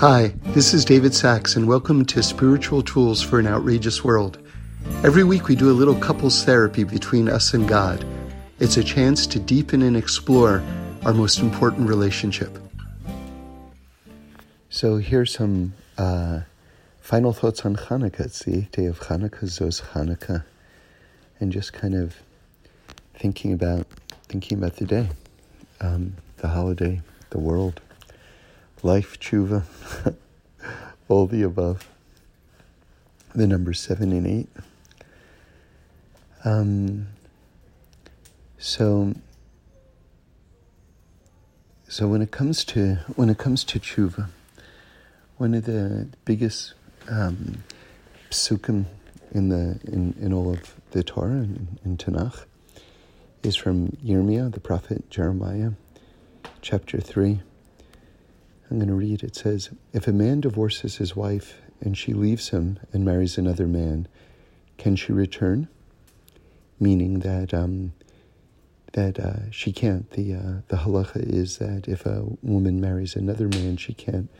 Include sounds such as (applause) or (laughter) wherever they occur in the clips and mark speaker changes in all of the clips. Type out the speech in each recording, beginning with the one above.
Speaker 1: Hi, this is David Sachs, and welcome to Spiritual Tools for an Outrageous World. Every week we do a little couples therapy between us and God. It's a chance to deepen and explore our most important relationship. So here's some uh, final thoughts on Hanukkah. It's the eighth day of Hanukkah, Zos Hanukkah, and just kind of thinking about thinking about the day, um, the holiday, the world life, tshuva, (laughs) all the above. The numbers seven and eight. Um, so, so when it comes to when it comes to tshuva, one of the biggest um, psukim in the in, in all of the Torah in, in Tanakh is from Yirmiyah, the prophet Jeremiah, chapter three I'm going to read. It says, If a man divorces his wife and she leaves him and marries another man, can she return? Meaning that um, that uh, she can't. The uh, the halacha is that if a woman marries another man, she can't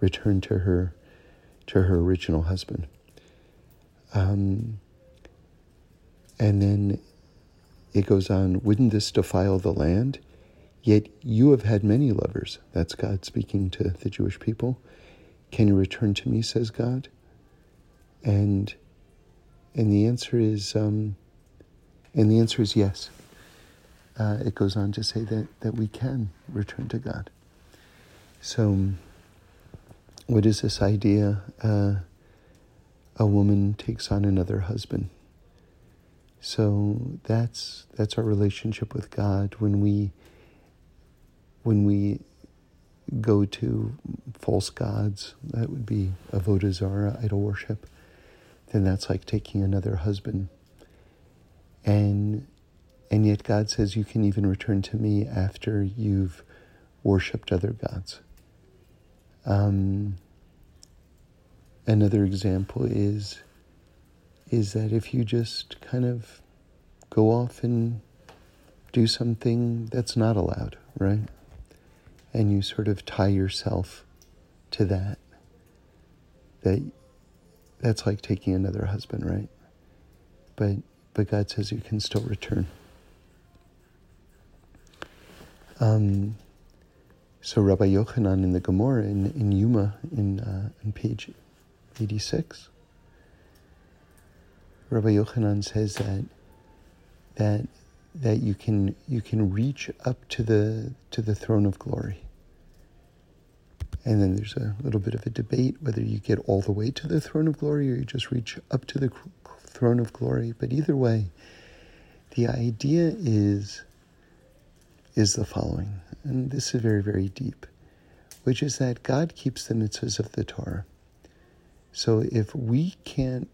Speaker 1: return to her to her original husband. Um, and then it goes on. Wouldn't this defile the land? Yet you have had many lovers. That's God speaking to the Jewish people. Can you return to me, says God? And and the answer is um, and the answer is yes. Uh, it goes on to say that, that we can return to God. So, what is this idea? Uh, a woman takes on another husband. So that's that's our relationship with God when we when we go to false gods, that would be avodah zarah, idol worship, then that's like taking another husband. And and yet God says you can even return to me after you've worshipped other gods. Um, another example is is that if you just kind of go off and do something that's not allowed, right? And you sort of tie yourself to that that that's like taking another husband right? But but god says you can still return. Um, so Rabbi Yochanan in the Gemara in, in Yuma in, uh, in page 86, Rabbi Yochanan says that that that you can you can reach up to the to the throne of glory. And then there's a little bit of a debate whether you get all the way to the throne of glory or you just reach up to the throne of glory. But either way, the idea is is the following, and this is very very deep, which is that God keeps the mitzvahs of the Torah. So if we can't,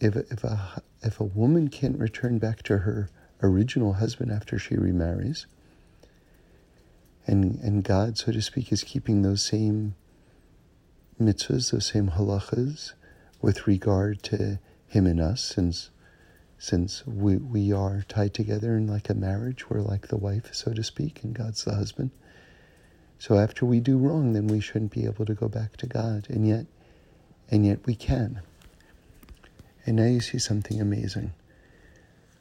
Speaker 1: if if a if a woman can't return back to her original husband after she remarries. And, and God, so to speak, is keeping those same mitzvahs, those same halachas with regard to him and us, since since we, we are tied together in like a marriage, we're like the wife, so to speak, and God's the husband. So after we do wrong, then we shouldn't be able to go back to God. And yet, and yet we can. And now you see something amazing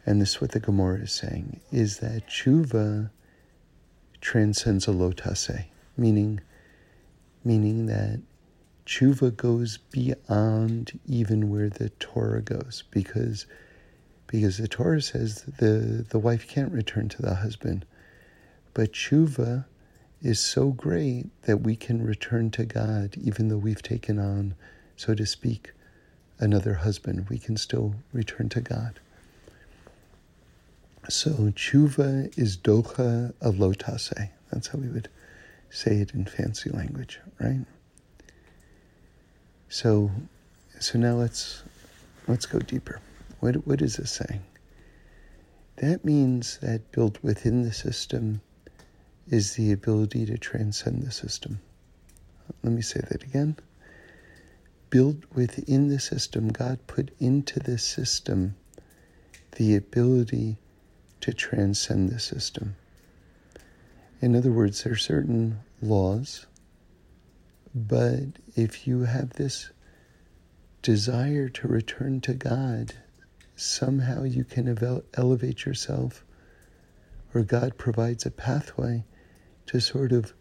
Speaker 1: and this is what the Gemara is saying, is that tshuva transcends a lotase, meaning, meaning that tshuva goes beyond even where the Torah goes, because because the Torah says the, the wife can't return to the husband. But tshuva is so great that we can return to God even though we've taken on, so to speak, another husband. We can still return to God. So tshuva is docha of lotase. That's how we would say it in fancy language, right? So, so now let's let's go deeper. What what is this saying? That means that built within the system is the ability to transcend the system. Let me say that again. Built within the system, God put into the system the ability to transcend the system. In other words, there are certain laws But if you have this desire to return to God, somehow you can elevate yourself, or God provides a pathway to sort of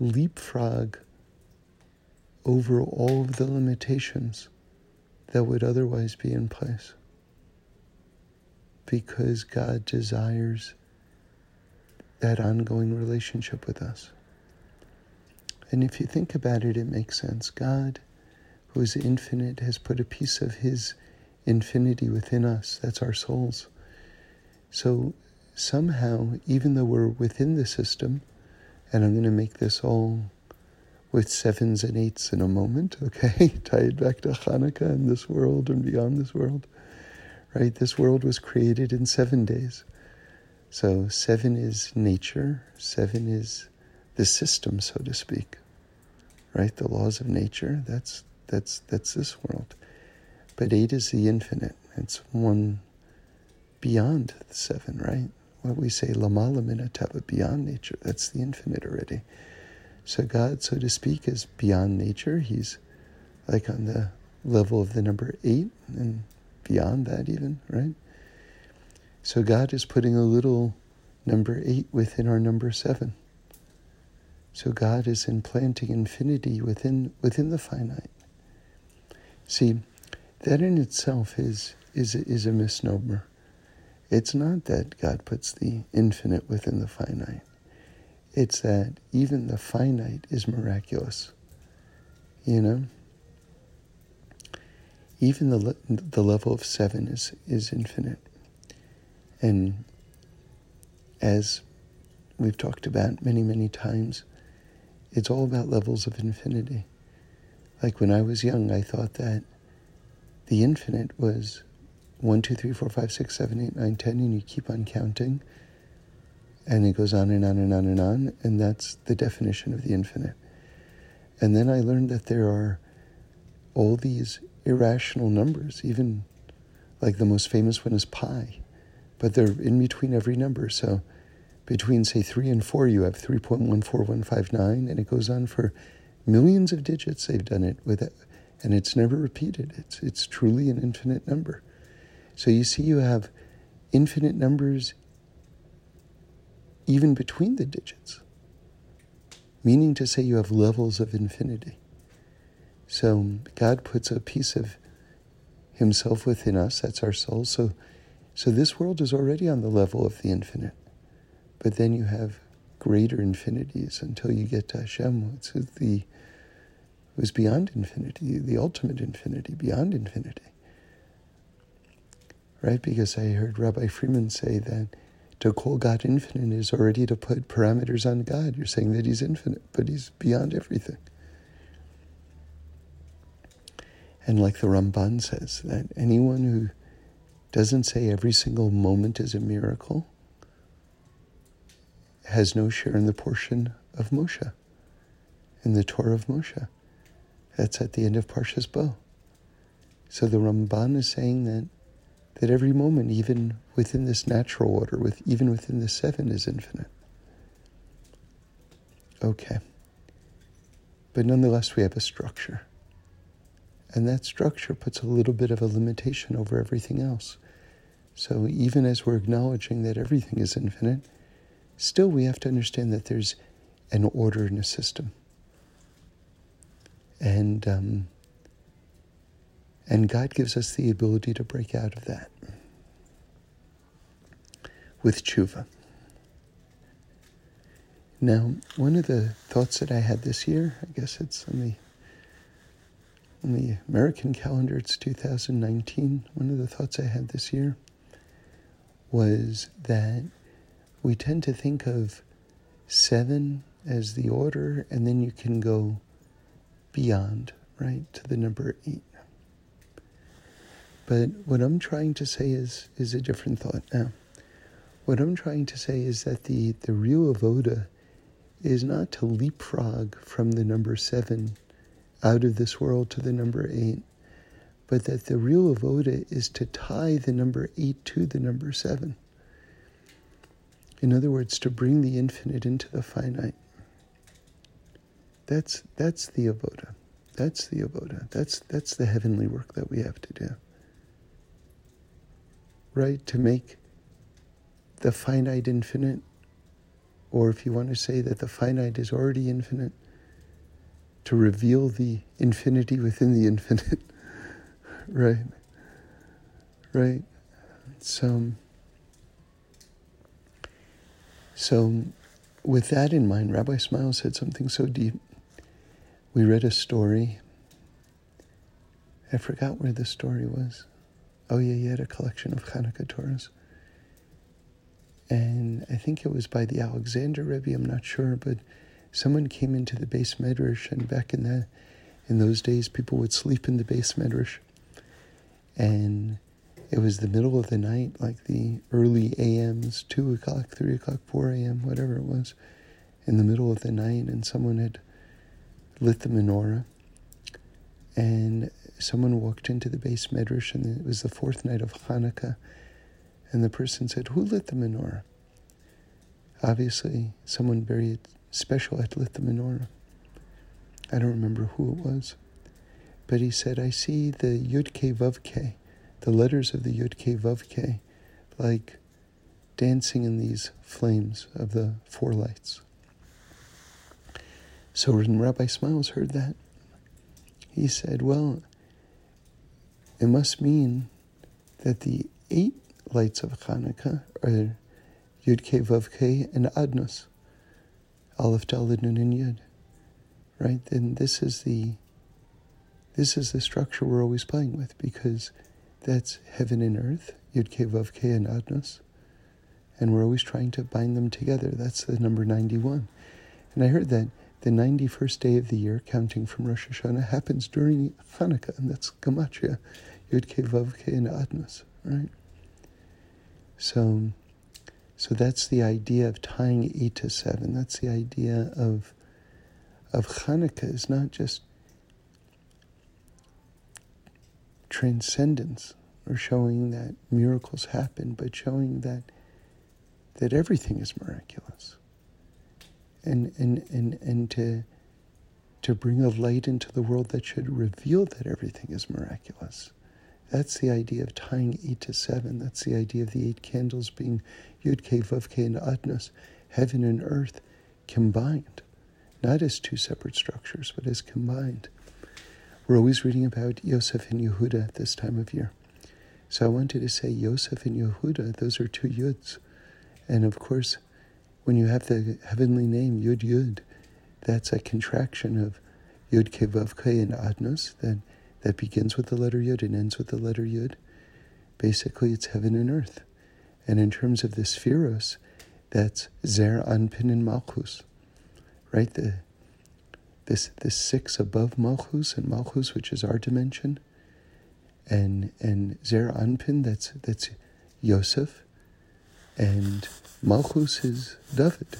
Speaker 1: leapfrog over all of the limitations that would otherwise be in place. Because God desires that ongoing relationship with us. And if you think about it, it makes sense. God, who is infinite, has put a piece of His infinity within us. That's our souls. So somehow, even though we're within the system, and I'm going to make this all with sevens and eights in a moment, (laughs) okay? Tie it back to Hanukkah and this world and beyond this world, right? This world was created in seven days. So seven is nature, seven is the system, so to speak, right? The laws of nature, that's, that's, that's this world. But eight is the infinite. It's one beyond the seven, right? What we say, lamala minatava, beyond nature. That's the infinite already. So God, so to speak, is beyond nature. He's like on the level of the number eight and beyond that even, right? So God is putting a little number eight within our number seven. So God is implanting infinity within within the finite. See, that in itself is is is a misnomer. It's not that God puts the infinite within the finite. It's that even the finite is miraculous. You know? Even the, the level of seven is, is infinite. And as we've talked about many, many times, it's all about levels of infinity. Like when I was young, I thought that the infinite was 1, 2, 3, 4, 5, 6, 7, 8, 9, 10, and you keep on counting. And it goes on and on and on and on, and that's the definition of the infinite. And then I learned that there are all these irrational numbers, even like the most famous one is pi, but they're in between every number. So between, say, 3 and 4, you have 3.14159, and it goes on for millions of digits. They've done it with it, and it's never repeated. It's, it's truly an infinite number. So you see, you have infinite numbers even between the digits, meaning to say you have levels of infinity. So God puts a piece of Himself within us, that's our soul. So, so this world is already on the level of the infinite. But then you have greater infinities until you get to Hashem, which is the was beyond infinity, the ultimate infinity, beyond infinity. Right? Because I heard Rabbi Freeman say that to call God infinite is already to put parameters on God. You're saying that He's infinite, but He's beyond everything. And like the Ramban says, that anyone who doesn't say every single moment is a miracle has no share in the portion of Moshe, in the Torah of Moshe. That's at the end of Parshas Bo. So the Ramban is saying that that every moment, even within this natural order, with even within the seven, is infinite. Okay. But nonetheless, we have a structure. And that structure puts a little bit of a limitation over everything else. So even as we're acknowledging that everything is infinite, still we have to understand that there's an order in a system. And um, and God gives us the ability to break out of that with tshuva. Now, one of the thoughts that I had this year, I guess it's on the on the American calendar, it's 2019. One of the thoughts I had this year was that we tend to think of seven as the order, and then you can go beyond, right, to the number eight. But what I'm trying to say is is a different thought now. What I'm trying to say is that the, the real avoda is not to leapfrog from the number seven out of this world to the number eight, but that the real avoda is to tie the number eight to the number seven. In other words, to bring the infinite into the finite. That's that's the avoda. That's the avoda. That's that's the heavenly work that we have to do. Right? To make the finite infinite, or if you want to say that the finite is already infinite, to reveal the infinity within the infinite. (laughs) right? Right? So, so with that in mind, Rabbi Smiles said something so deep. We read a story. I forgot where the story was. Oh, yeah, he had a collection of Hanukkah Torahs. And I think it was by the Alexander Rebbe, I'm not sure, but someone came into the beis medrash, and back in the in those days, people would sleep in the beis medrash, and it was the middle of the night, like the early a.m.s, two o'clock, three o'clock, four a.m., whatever it was, in the middle of the night, and someone had lit the menorah, and someone walked into the beis medrash, and it was the fourth night of Hanukkah, and the person said, "Who lit the menorah?" Obviously, someone very special had lit menorah. I don't remember who it was. But he said, I see the Yud Ke Vav Ke, the letters of the Yud Ke Vav Ke, like dancing in these flames of the four lights. So when Rabbi Smiles heard that, he said, Well, it must mean that the eight lights of Hanukkah are Yud Ke Vav Ke and Adnos. Aleph Dalid Nun and Yud. Right? Then this is the this is the structure we're always playing with because that's heaven and earth, Yud Ke Vav and Adnos. And we're always trying to bind them together. That's the number 91. And I heard that the 91st day of the year, counting from Rosh Hashanah, happens during Hanukkah, and that's Gematria, Yud Ke and Adnos, right? So so that's the idea of tying eight to seven. That's the idea of of Hanukkah is not just transcendence or showing that miracles happen, but showing that that everything is miraculous. And and and, and to to bring a light into the world that should reveal that everything is miraculous. That's the idea of tying eight to seven. That's the idea of the eight candles being Yud Ke, Vav Ke, and Adnos, heaven and earth combined, not as two separate structures, but as combined. We're always reading about Yosef and Yehuda at this time of year. So I wanted to say Yosef and Yehuda, those are two Yuds. And of course, when you have the heavenly name Yud Yud, that's a contraction of Yud Ke, Vav Ke, and Adnos, that that begins with the letter Yud and ends with the letter Yud. Basically, it's heaven and earth. And in terms of the sefiros, that's Zer, Anpin, and Malchus, right? The this this six above Malchus and Malchus, which is our dimension, and and Zer Anpin, that's that's Yosef, and Malchus is David,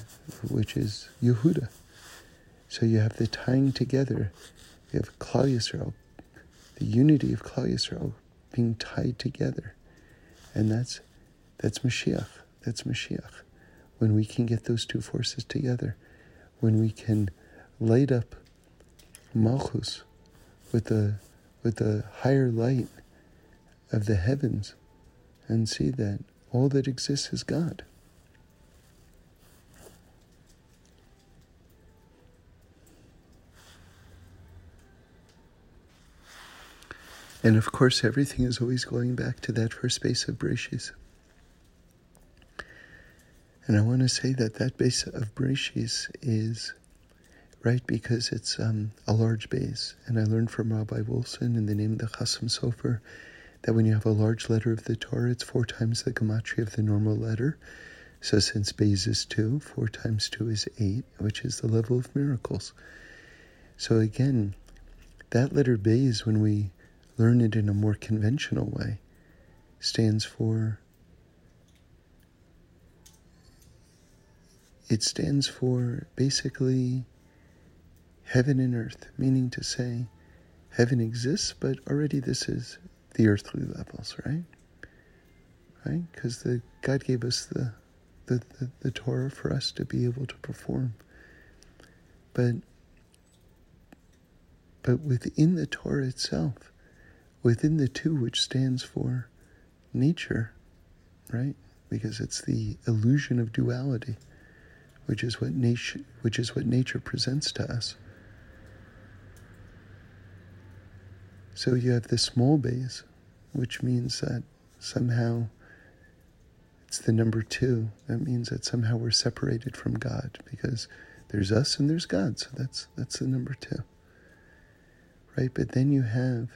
Speaker 1: which is Yehuda. So you have the tying together. You have Klal Yisrael, the unity of Klal Yisrael being tied together. And that's, that's Mashiach. That's Mashiach. When we can get those two forces together, when we can light up Malchus with the, with the higher light of the heavens and see that all that exists is God. And of course, everything is always going back to that first Beis of Breshis. And I want to say that that Beis of Breshis is right because it's um, a large Beis. And I learned from Rabbi Wilson in the name of the Chasam Sofer that when you have a large letter of the Torah, it's four times the gematria of the normal letter. So since Beis is two, four times two is eight, which is the level of miracles. So again, that letter Beis, when we learn it in a more conventional way, stands for it stands for basically heaven and earth, meaning to say heaven exists, but already this is the earthly levels, right? Right? Because the God gave us the, the, the, the Torah for us to be able to perform. But But within the Torah itself, within the two, which stands for nature, right? Because it's the illusion of duality, which is what nature, which is what nature presents to us. So you have the small Beis, which means that somehow it's the number two. That means that somehow we're separated from God because there's us and there's God. So that's that's the number two. Right? But then you have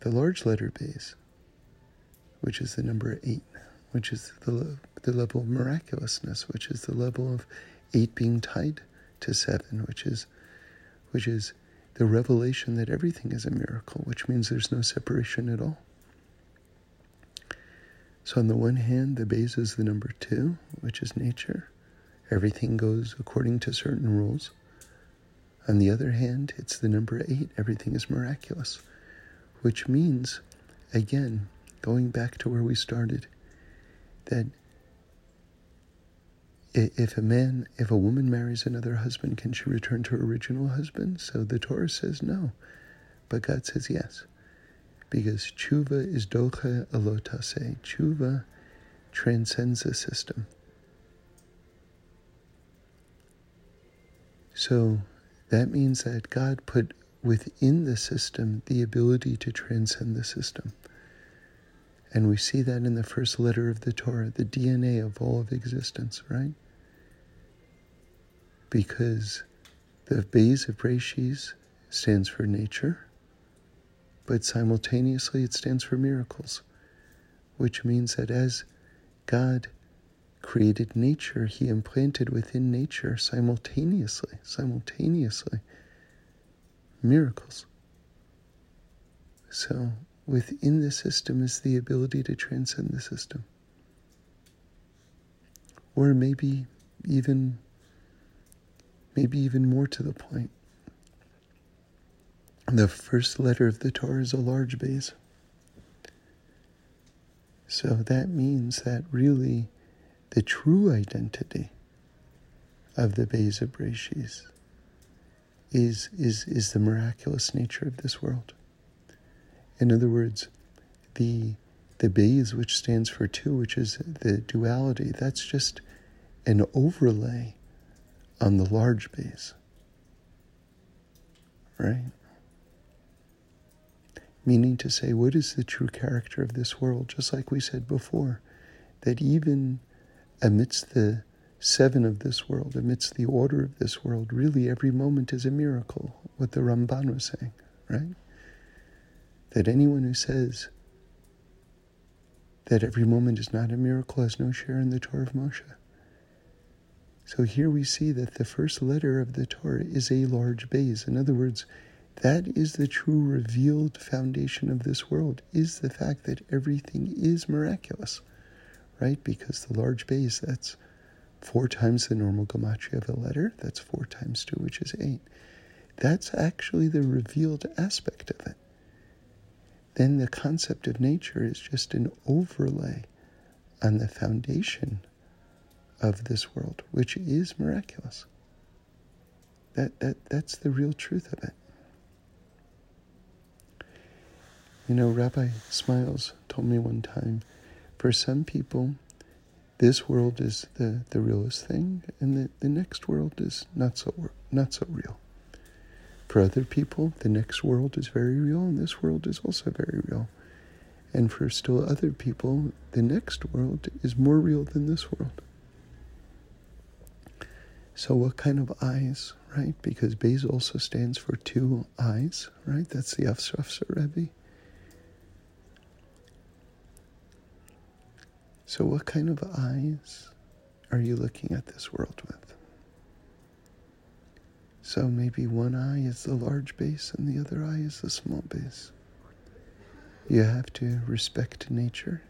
Speaker 1: the large letter Beis, which is the number eight, which is the, the level of miraculousness, which is the level of eight being tied to seven, which is which is the revelation that everything is a miracle, which means there's no separation at all. So on the one hand, the Beis is the number two, which is nature. Everything goes according to certain rules. On the other hand, it's the number eight, everything is miraculous which means, again, going back to where we started, that if a man, if a woman marries another husband, can she return to her original husband? So the Torah says no, but God says yes, because tshuva is doche alotase. Tshuva transcends the system. So that means that God put within the system the ability to transcend the system. And we see that in the first letter of the Torah, the DNA of all of existence, right? Because the Beis of Breshis stands for nature, but simultaneously it stands for miracles, which means that as God created nature, He implanted within nature simultaneously, simultaneously miracles. So, within the system is the ability to transcend the system. Or maybe even maybe even more to the point. The first letter of the Torah is a large Beis. So that means that really the true identity of the of Breshis is, is, is the miraculous nature of this world. In other words, the, the Beis, which stands for two, which is the duality, that's just an overlay on the large Beis. Right? Meaning to say, what is the true character of this world? Just like we said before, that even amidst the seven of this world, amidst the order of this world, really every moment is a miracle, what the Ramban was saying, right? That anyone who says that every moment is not a miracle has no share in the Torah of Moshe. So here we see that the first letter of the Torah is a large Beis. In other words, that is the true revealed foundation of this world, is the fact that everything is miraculous, right? Because the large Beis, that's four times the normal gematria of a letter. That's four times two, which is eight. That's actually the revealed aspect of it. Then the concept of nature is just an overlay on the foundation of this world, which is miraculous. That, that, that's the real truth of it. You know, Rabbi Smiles told me one time for some people, this world is the, the realest thing, and the, the next world is not so not so real. For other people, the next world is very real, and this world is also very real. And for still other people, the next world is more real than this world. So, what kind of eyes, right? Because Beis also stands for two eyes, right? That's the Afsafsa Rebbe. So, what kind of eyes are you looking at this world with? So, maybe one eye is the large Beis and the other eye is the small Beis. You have to respect nature,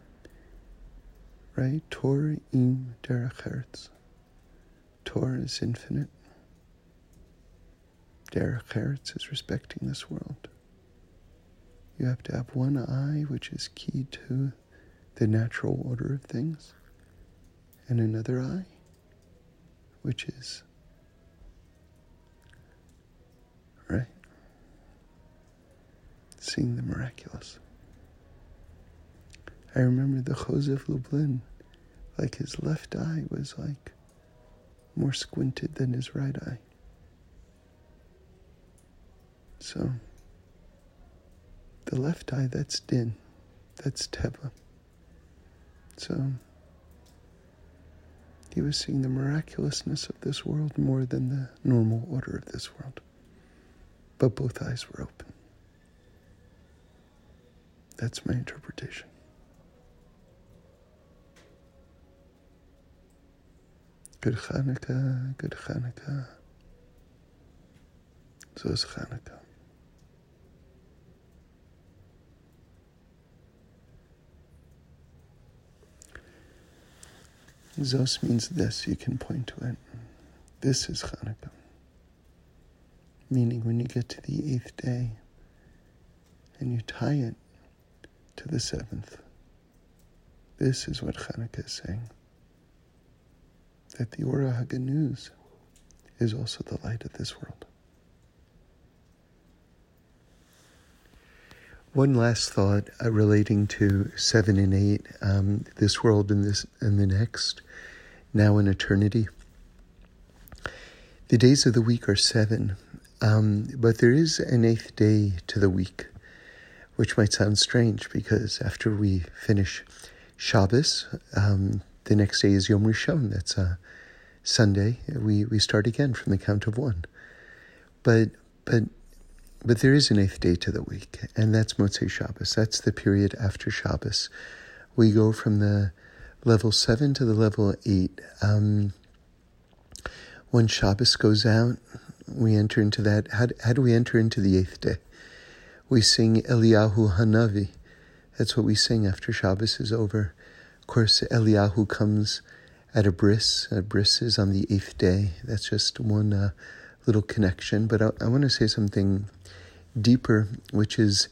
Speaker 1: right? Tor im derech Tor is infinite. Derech is respecting this world. You have to have one eye which is key to the natural order of things, and another eye, which is right. Seeing the miraculous. I remember the Chozeh of Lublin, like his left eye was like more squinted than his right eye. So, the left eye, that's din, that's teva. So, he was seeing the miraculousness of this world more than the normal order of this world. But both eyes were open. That's my interpretation. Good Hanukkah, good Hanukkah. So is Hanukkah. Zos means this, you can point to it. This is Hanukkah. Meaning when you get to the eighth day and you tie it to the seventh, this is what Hanukkah is saying. That the Or HaGanuz is also the light of this world. One last thought uh, relating to seven and eight, um, this world and this and the next, now in eternity. The days of the week are seven, um, but there is an eighth day to the week, which might sound strange because after we finish Shabbos, um, the next day is Yom Rishon. That's a Sunday. We we start again from the count of one, but but but there is an eighth day to the week, and that's Motzei Shabbos. That's the period after Shabbos. We go from the level seven to the level eight. Um, when Shabbos goes out, we enter into that. How, how do we enter into the eighth day? We sing Eliyahu Hanavi. That's what we sing after Shabbos is over. Of course, Eliyahu comes at a bris. A bris is on the eighth day. That's just one uh, little connection. But I, I want to say something deeper, which is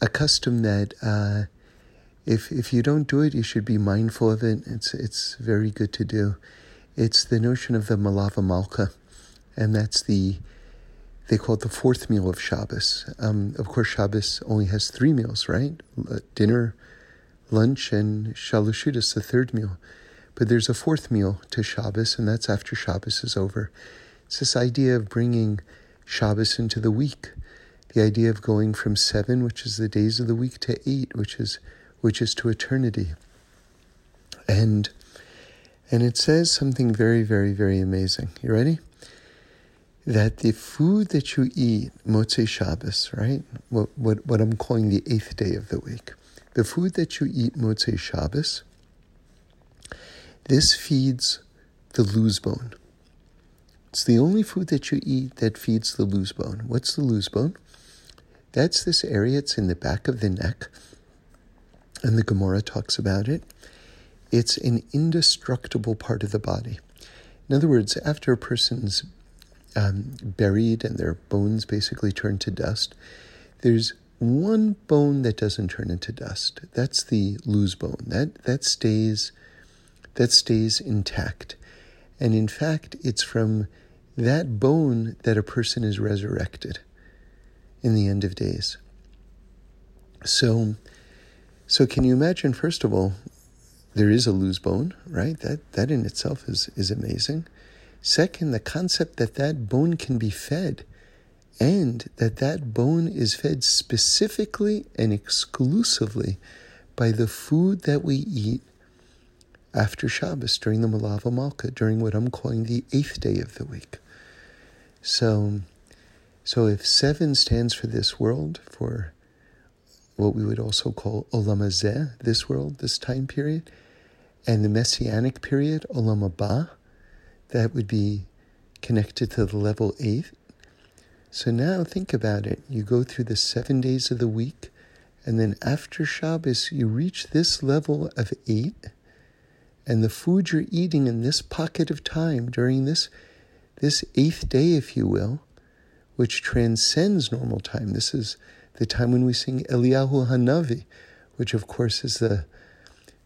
Speaker 1: a custom that uh, if if you don't do it, you should be mindful of it. It's it's very good to do. It's the notion of the malava malka, and that's the they call it the fourth meal of Shabbos. Um, of course, Shabbos only has three meals, right? Dinner, lunch, and shalushudas, the third meal. But there's a fourth meal to Shabbos, and that's after Shabbos is over. It's this idea of bringing Shabbos into the week the idea of going from seven, which is the days of the week, to eight, which is which is to eternity. And and it says something very, very, very amazing. You ready? That the food that you eat, Motzei Shabbos, right? What, what, what I'm calling the eighth day of the week. The food that you eat, Motzei Shabbos, this feeds the luz bone. It's the only food that you eat that feeds the luz bone. What's the luz bone? That's this area, it's in the back of the neck, and the Gemara talks about it. It's an indestructible part of the body. In other words, after a person's um, buried and their bones basically turn to dust, there's one bone that doesn't turn into dust. That's the luz bone. That that stays that stays intact. And in fact, it's from that bone that a person is resurrected in the end of days. So, so can you imagine? First of all, there is a luz bone, right? That that in itself is is amazing. Second, the concept that that bone can be fed, and that that bone is fed specifically and exclusively by the food that we eat after Shabbos during the Malava Malka, during what I'm calling the eighth day of the week. So so if seven stands for this world, for what we would also call Olam this world, this time period, and the Messianic period, Olam that would be connected to the level eight. So now think about it. You go through the seven days of the week, and then after Shabbos, you reach this level of eight, and the food you're eating in this pocket of time during this this eighth day, if you will, which transcends normal time. This is the time when we sing Eliyahu Hanavi, which of course is the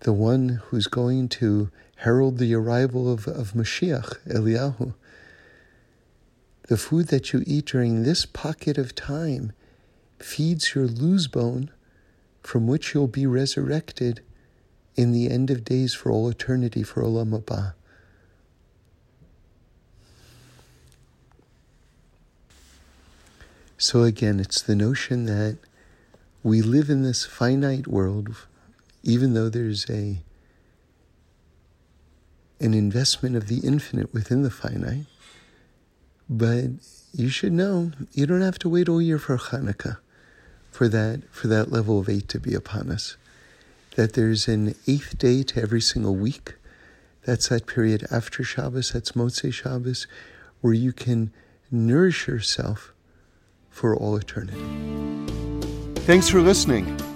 Speaker 1: the one who's going to herald the arrival of, of Mashiach, Eliyahu. The food that you eat during this pocket of time feeds your luz bone from which you'll be resurrected in the end of days for all eternity for Olam Haba. So again, it's the notion that we live in this finite world, even though there's a an investment of the infinite within the finite. But you should know you don't have to wait all year for Hanukkah for that for that level of eight to be upon us. That there's an eighth day to every single week. That's that period after Shabbos, that's Motzei Shabbos, where you can nourish yourself for all eternity. Thanks for listening.